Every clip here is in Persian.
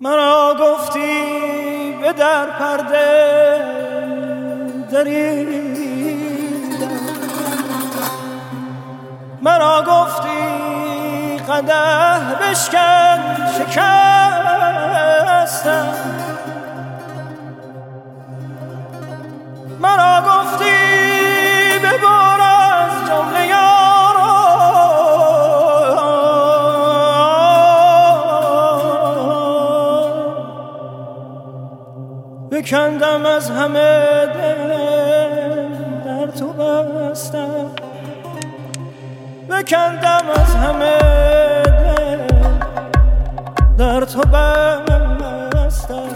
مرا گفتی به در پرده دریدم مرا گفتی قده بشکن شکستم. مرا گفتی بکندم از همه دل در تو بستم. بکندم از همه دل در تو بستم.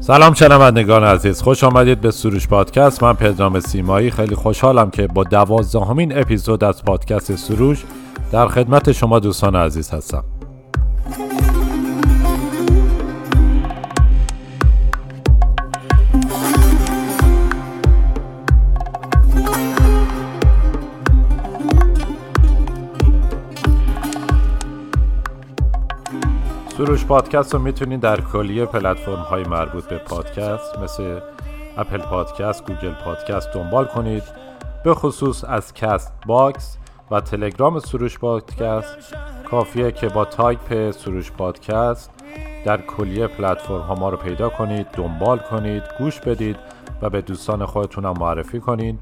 سلام شنوندگان عزیز خوش آمدید به سروش پادکست. من پدرام سیمایی خیلی خوشحالم که با دوازدهمین اپیزود از پادکست سروش در خدمت شما دوستان عزیز هستم. سروش پادکست رو می‌تونید در کلیه پلتفرم های مربوط به پادکست مثل Apple Podcast، Google Podcast دنبال کنید. به خصوص از Castbox و تلگرام سروش پادکست. کافیه که با تایپ سروش پادکست در کلیه پلتفرم ها ما رو پیدا کنید دنبال کنید گوش بدید و به دوستان خودتون هم معرفی کنید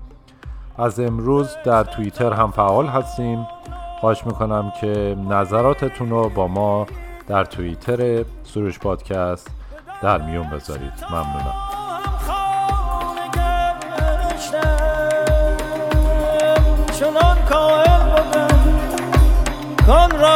از امروز در توییتر هم فعال هستیم. خواهش می‌کنم که نظراتتون رو با ما در توییتر سروش پادکست در میون بذارید. ممنونم. چنان کائل بودم کان را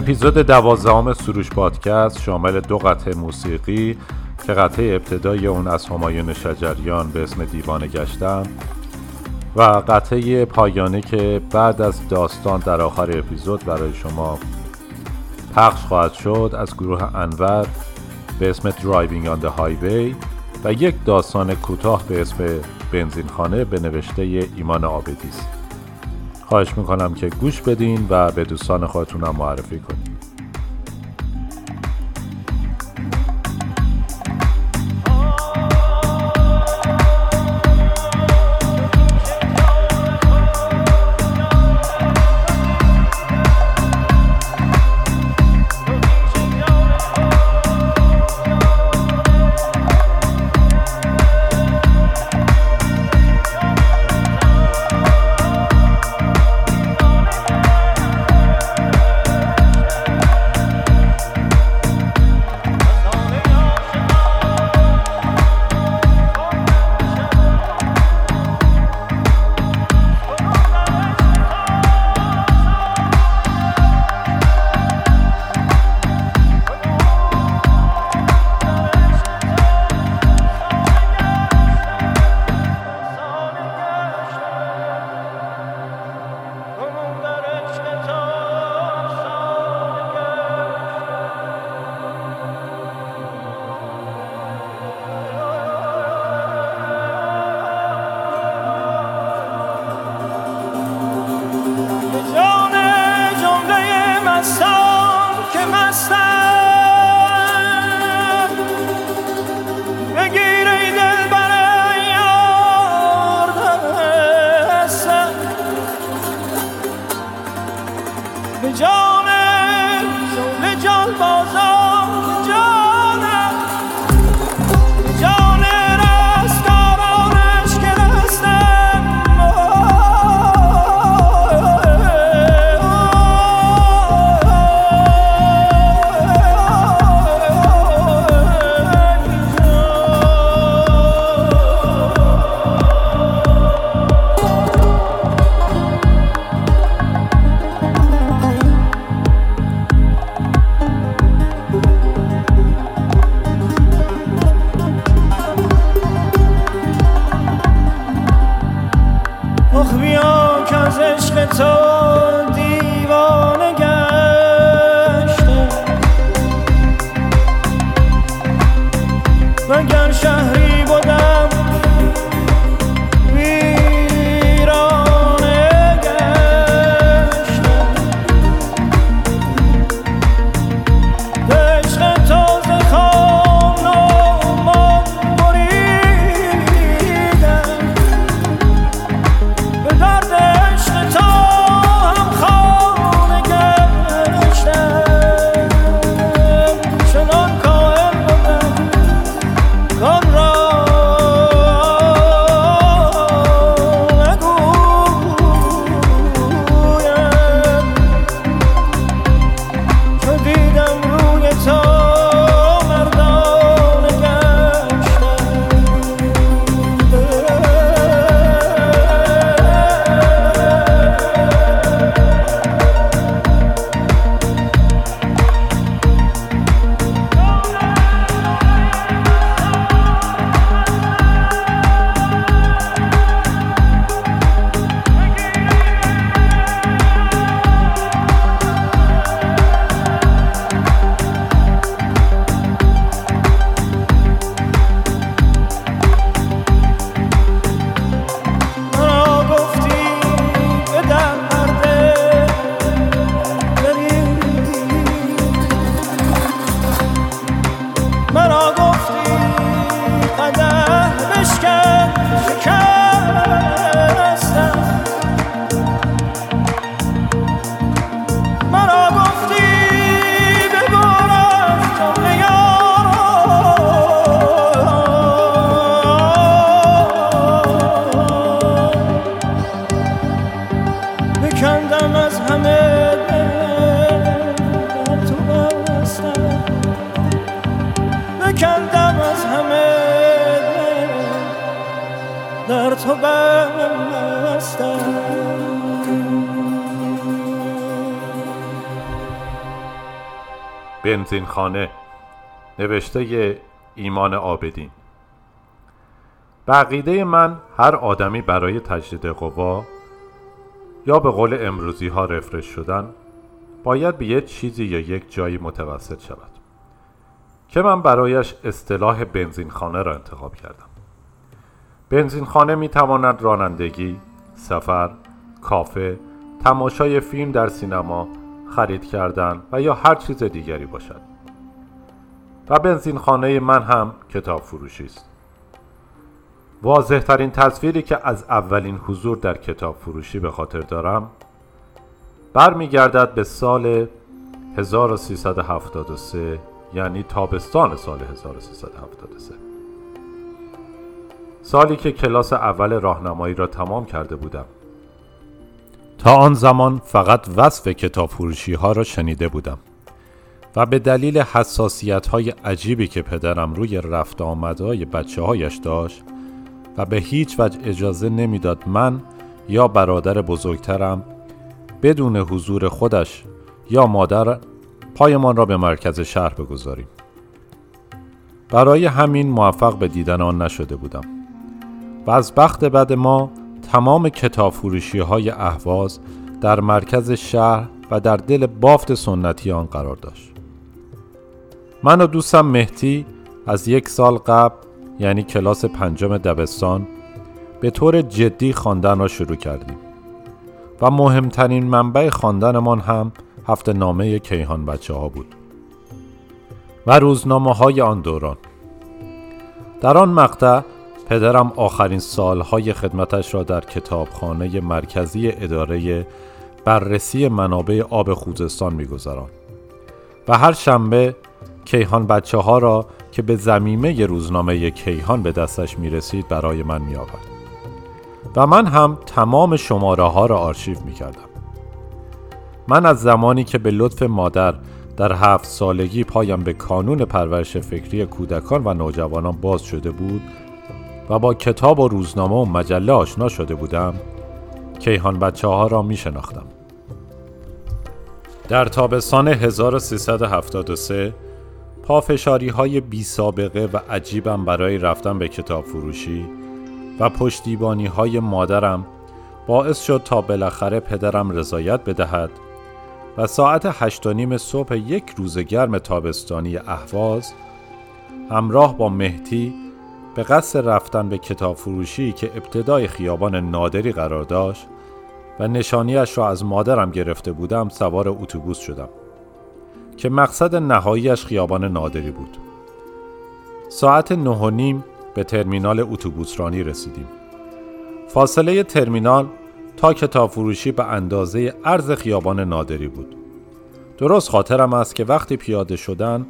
اپیزود دوازدهم سروش پادکست شامل دو قطعه موسیقی که قطعه ابتدای اون از همایون شجریان به اسم دیوانه گشتم و قطعه پایانی که بعد از داستان در آخر اپیزود برای شما پخش خواهد شد از گروه انور به اسم Driving on the Highway و یک داستان کوتاه به اسم بنزینخانه به نوشته ایمان آبدی است. خواهش می‌کنم که گوش بدین و به دوستان خودتون معرفی کنید بنزین خانه نوشته ایمان آبدین. به عقیده من هر آدمی برای تجدید قوا یا به قول امروزی ها رفرش شدن باید به یک چیزی یا یک جایی متوسط شود که من برایش اصطلاح بنزین خانه را انتخاب کردم. بنزین خانه می تواند رانندگی، سفر، کافه، تماشای فیلم در سینما، خرید کردن و یا هر چیز دیگری باشد. و بنزین خانه من هم کتاب فروشی است. واضح ترین تصویری که از اولین حضور در کتاب فروشی به خاطر دارم برمیگردد به سال 1373 یعنی تابستان سال 1373 سالی که کلاس اول راهنمایی را تمام کرده بودم تا آن زمان فقط وصف کتاب فروشی ها را شنیده بودم و به دلیل حساسیت های عجیبی که پدرم روی رفت آمدهای بچه هایش داشت و به هیچ وجه اجازه نمی‌داد من یا برادر بزرگترم بدون حضور خودش یا مادر پایمان را به مرکز شهر بگذاریم. برای همین موفق به دیدن آن نشده بودم و از بخت بعد ما تمام کتاب فروشی های اهواز در مرکز شهر و در دل بافت سنتی آن قرار داشت. من و دوستم مهتی از یک سال قبل یعنی کلاس پنجم دبستان به طور جدی خواندن را شروع کردیم و مهمترین منبع خواندنمان هم هفته نامه کیهان بچه ها بود و روزنامه های آن دوران. در آن مقطع پدرم آخرین سالهای خدمتش را در کتابخانه مرکزی اداره بررسی منابع آب خوزستان میگذراند و هر شنبه کیهان بچه ها را که به زمیمه روزنامه کیهان به دستش می رسید برای من می آورد. و من هم تمام شماره ها را آرشیو می کردم. من از زمانی که به لطف مادر در هفت سالگی پایم به کانون پرورش فکری کودکان و نوجوانان باز شده بود و با کتاب و روزنامه و مجله آشنا شده بودم کیهان بچه ها را می شناختم. در تابستان 1373 پافشاری های بی سابقه و عجیبم برای رفتن به کتاب فروشی و پشتیبانی های مادرم باعث شد تا بالاخره پدرم رضایت بدهد و ساعت هشت و نیم صبح یک روز گرم تابستانی اهواز همراه با مهدی به قصد رفتن به کتاب فروشی که ابتدای خیابان نادری قرار داشت و نشانیش را از مادرم گرفته بودم سوار اتوبوس شدم که مقصد نهاییش خیابان نادری بود. ساعت نه و نیم به ترمینال اتوبوسرانی رسیدیم. فاصله ترمینال تا کتاب فروشی به اندازه عرض خیابان نادری بود. درست خاطرم است که وقتی پیاده شدن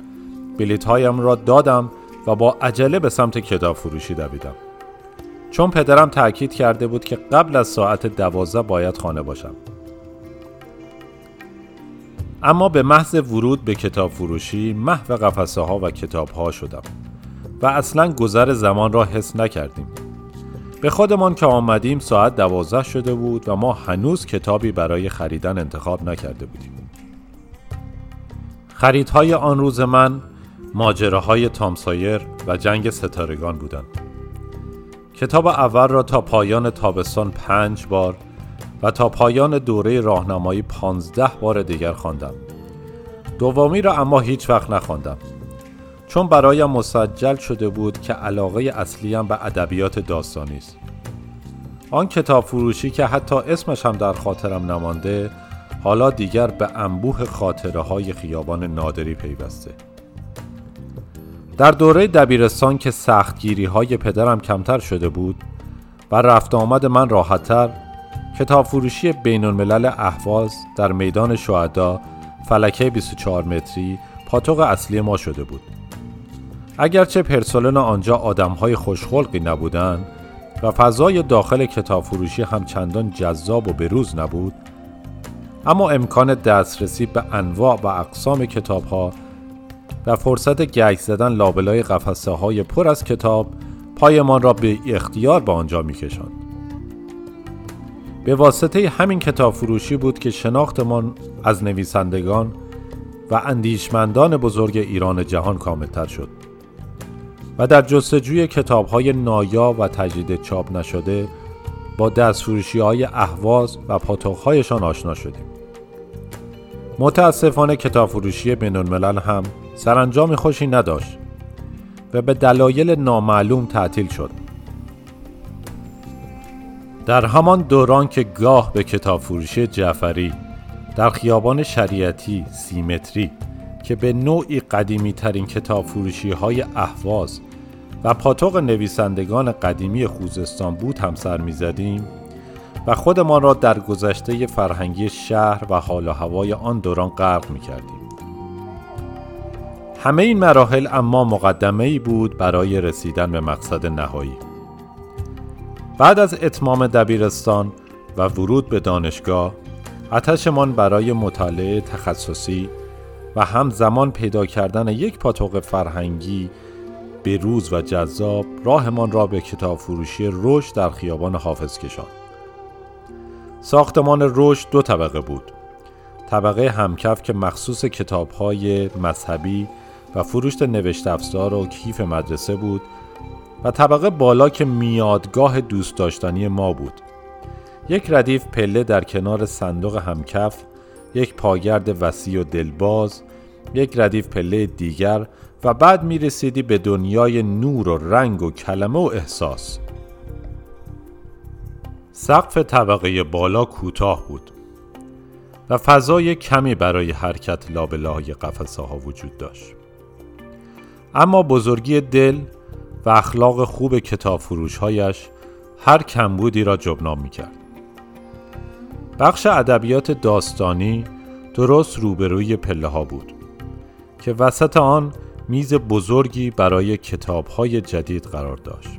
بلیت هایم را دادم و با عجله به سمت کتاب فروشی دویدم. چون پدرم تأکید کرده بود که قبل از ساعت دوازده باید خانه باشم. اما به محض ورود به کتاب فروشی محو قفسه ها و کتاب ها شدم و اصلا گذر زمان را حس نکردیم. به خودمان که آمدیم ساعت دوازده شده بود و ما هنوز کتابی برای خریدن انتخاب نکرده بودیم. خریدهای آن روز من ماجراهای تامسایر و جنگ ستارگان بودند کتاب اول را تا پایان تابستان پنج بار و تا پایان دوره راهنمایی پانزده بار دیگر خواندم. دومی را اما هیچ وقت نخواندم چون برایم مسجل شده بود که علاقه اصلیم به ادبیات داستانی است. آن کتاب فروشی که حتی اسمش هم در خاطرم نمانده حالا دیگر به انبوه خاطره های خیابان نادری پیوسته. در دوره دبیرستان که سختگیری های پدرم کمتر شده بود و رفت آمد من راحتتر کتاب فروشی بین الملل احواز در میدان شهدا فلکه 24 متری پاتوق اصلی ما شده بود. اگرچه پرسنل آنجا آدمهای خوشخلقی نبودند و فضای داخل کتاب فروشی هم چندان جذاب و بروز نبود اما امکان دسترسی به انواع و اقسام کتاب و فرصت گک زدن لابلای قفسه های پر از کتاب پایمان را به اختیار به آنجا می کشند. به واسطه همین کتاب فروشی بود که شناختمان از نویسندگان و اندیشمندان بزرگ ایران جهان کاملتر شد و در جستجوی کتاب های نایا و تجدید چاپ نشده با دستفروشی های اهواز و پاتوخهایشان آشنا شدیم متاسفانه کتاب فروشی بین هم سرانجام خوشی نداشت و به دلایل نامعلوم تعطیل شد در همان دوران که گاه به کتاب فروشی جعفری در خیابان شریعتی سیمتری که به نوعی قدیمی ترین کتاب فروشی های احواز و پاتوق نویسندگان قدیمی خوزستان بود هم سر می زدیم و خودمان را در گذشته فرهنگی شهر و حال و هوای آن دوران غرق می کردیم. همه این مراحل اما مقدمه ای بود برای رسیدن به مقصد نهایی. بعد از اتمام دبیرستان و ورود به دانشگاه آتشمان برای مطالعه تخصصی و هم زمان پیدا کردن یک پاتوق فرهنگی به روز و جذاب راهمان را به کتاب فروشی رشد در خیابان حافظ کشان ساختمان رشد دو طبقه بود طبقه همکف که مخصوص کتاب مذهبی و فروش نوشت افزار و کیف مدرسه بود و طبقه بالا که میادگاه دوست داشتنی ما بود. یک ردیف پله در کنار صندوق همکف یک پاگرد وسیع و دلباز یک ردیف پله دیگر و بعد می رسیدی به دنیای نور و رنگ و کلمه و احساس. سقف طبقه بالا کوتاه بود و فضای کمی برای حرکت لابلای قفسه ها وجود داشت. اما بزرگی دل و اخلاق خوب کتاب فروشهایش هر کمبودی را جبران می کرد. بخش ادبیات داستانی درست روبروی پله ها بود که وسط آن میز بزرگی برای کتاب های جدید قرار داشت.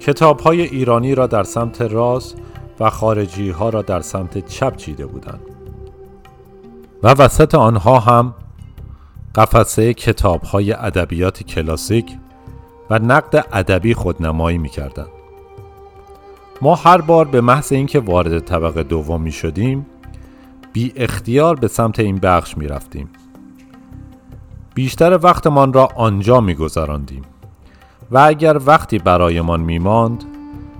کتاب های ایرانی را در سمت راست و خارجی ها را در سمت چپ چیده بودند. و وسط آنها هم قفسه کتاب های ادبیات کلاسیک و نقد ادبی خودنمایی می‌کردند. ما هر بار به محض اینکه وارد طبقه دوم می شدیم بی اختیار به سمت این بخش می رفتیم. بیشتر وقتمان را آنجا می گذراندیم و اگر وقتی برایمان می ماند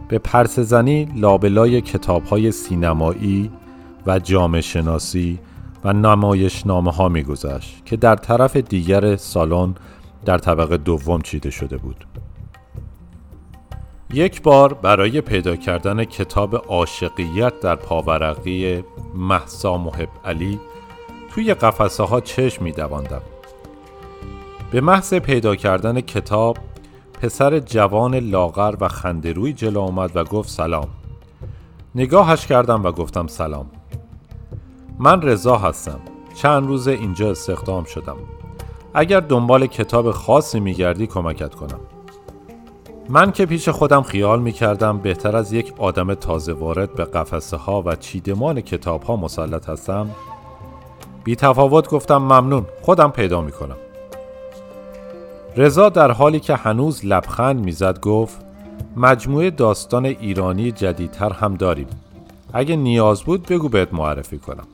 به پرس زنی لابلای کتاب های سینمایی و جامعه شناسی و نمایش نامه ها می گذشت که در طرف دیگر سالن در طبقه دوم چیده شده بود. یک بار برای پیدا کردن کتاب عاشقیت در پاورقی محسا محب علی توی قفسه ها چشم می دواندم. به محض پیدا کردن کتاب پسر جوان لاغر و خندروی جلو آمد و گفت سلام نگاهش کردم و گفتم سلام من رضا هستم. چند روز اینجا استخدام شدم. اگر دنبال کتاب خاصی میگردی کمکت کنم. من که پیش خودم خیال می کردم بهتر از یک آدم تازه وارد به قفسه ها و چیدمان کتاب ها مسلط هستم بی تفاوت گفتم ممنون خودم پیدا می کنم رضا در حالی که هنوز لبخند می‌زد گفت مجموعه داستان ایرانی جدیدتر هم داریم. اگه نیاز بود بگو بهت معرفی کنم.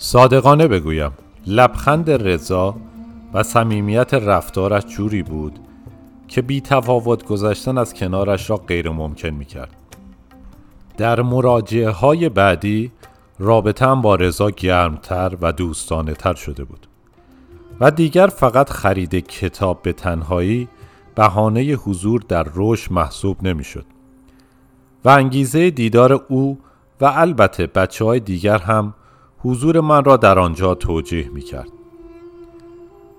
صادقانه بگویم لبخند رضا و صمیمیت رفتارش جوری بود که بی تفاوت گذشتن از کنارش را غیر ممکن می کرد. در مراجعه های بعدی رابطه با رضا گرمتر و دوستانه تر شده بود. و دیگر فقط خرید کتاب به تنهایی بهانه حضور در روش محسوب نمی‌شد. و انگیزه دیدار او و البته بچه های دیگر هم حضور من را در آنجا توجیه می کرد.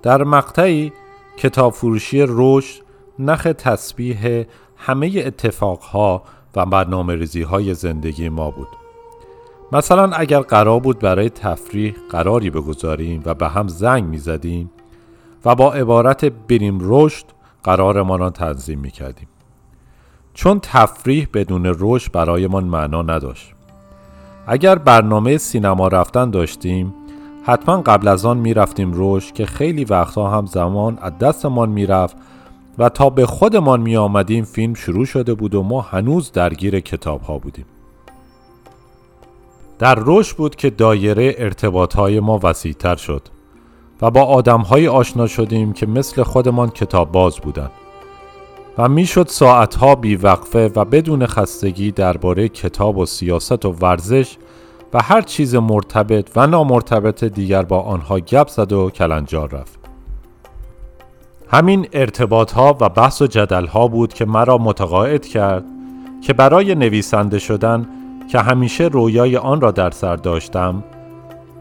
در مقطعی کتاب فروشی رشد نخ تسبیح همه اتفاقها و برنامه ریزی های زندگی ما بود. مثلا اگر قرار بود برای تفریح قراری بگذاریم و به هم زنگ می زدیم و با عبارت بریم رشد قرارمان را تنظیم می کردیم. چون تفریح بدون رشد برایمان معنا نداشت. اگر برنامه سینما رفتن داشتیم حتما قبل از آن می رفتیم رشد که خیلی وقتها هم زمان از دستمان می رفت و تا به خودمان می آمدیم فیلم شروع شده بود و ما هنوز درگیر کتاب ها بودیم. در رشد بود که دایره ارتباط های ما وسیعتر شد و با آدم های آشنا شدیم که مثل خودمان کتاب باز بودند و می‌شد ساعتها بیوقفه و بدون خستگی درباره کتاب و سیاست و ورزش و هر چیز مرتبط و نامرتبط دیگر با آنها گپ زد و کلنجار رفت. همین ارتباط ها و بحث و جدل ها بود که مرا متقاعد کرد که برای نویسنده شدن که همیشه رویای آن را در سر داشتم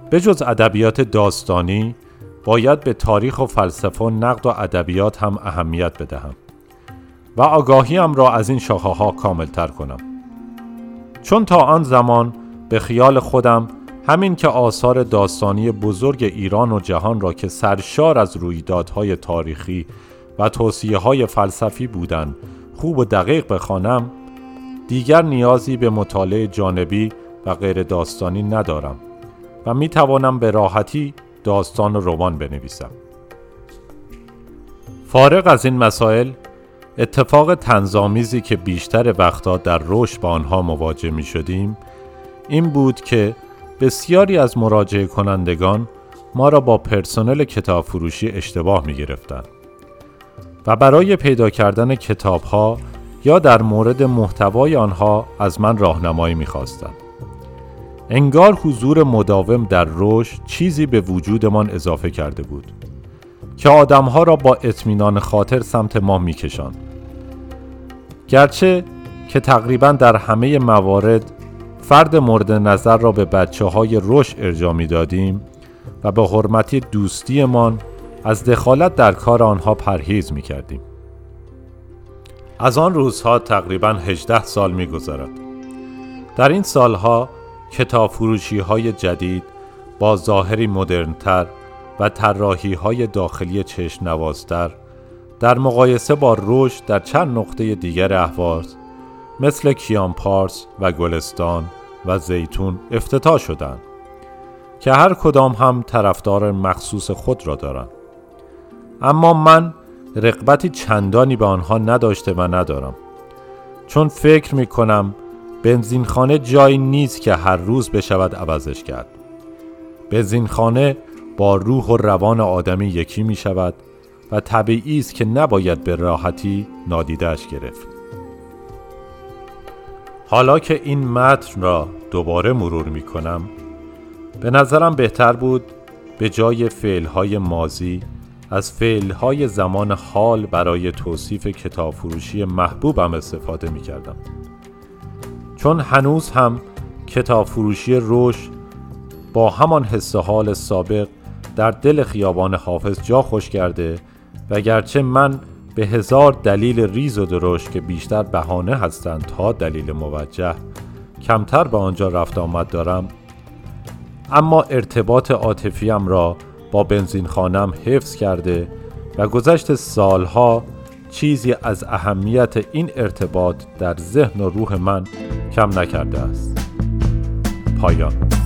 به جز ادبیات داستانی باید به تاریخ و فلسفه و نقد و ادبیات هم اهمیت بدهم و آگاهیم را از این شاخه ها کامل تر کنم چون تا آن زمان به خیال خودم همین که آثار داستانی بزرگ ایران و جهان را که سرشار از رویدادهای تاریخی و توصیه های فلسفی بودند خوب و دقیق بخوانم دیگر نیازی به مطالعه جانبی و غیر داستانی ندارم و می توانم به راحتی داستان و رمان بنویسم. فارغ از این مسائل اتفاق تنظامیزی که بیشتر وقتها در رشد با آنها مواجه می شدیم این بود که بسیاری از مراجعه کنندگان ما را با پرسنل کتاب فروشی اشتباه می گرفتن و برای پیدا کردن کتاب ها یا در مورد محتوای آنها از من راهنمایی می‌خواستند. انگار حضور مداوم در رشد چیزی به وجودمان اضافه کرده بود که آدمها را با اطمینان خاطر سمت ما میکشاند. گرچه که تقریبا در همه موارد فرد مورد نظر را به بچه های رشد ارجا می دادیم و به حرمتی دوستیمان از دخالت در کار آنها پرهیز می کردیم. از آن روزها تقریبا 18 سال می گذارد. در این سالها کتاب فروشی های جدید با ظاهری مدرنتر و طراحی های داخلی چشم نوازتر در مقایسه با رشد در چند نقطه دیگر اهواز مثل کیان پارس و گلستان و زیتون افتتاح شدند که هر کدام هم طرفدار مخصوص خود را دارند. اما من رقبتی چندانی به آنها نداشته و ندارم چون فکر می کنم بنزینخانه جایی نیست که هر روز بشود عوضش کرد. بنزینخانه با روح و روان آدمی یکی می شود و طبیعی است که نباید به راحتی نادیدهش گرفت حالا که این متن را دوباره مرور می کنم به نظرم بهتر بود به جای فعلهای مازی از فعلهای زمان حال برای توصیف کتاب فروشی محبوبم استفاده می کردم. چون هنوز هم کتاب فروشی روش با همان حس حال سابق در دل خیابان حافظ جا خوش کرده و گرچه من به هزار دلیل ریز و درشت که بیشتر بهانه هستند تا دلیل موجه کمتر به آنجا رفت آمد دارم اما ارتباط عاطفیم را با بنزین خانم حفظ کرده و گذشت سالها چیزی از اهمیت این ارتباط در ذهن و روح من کم نکرده است. پایان.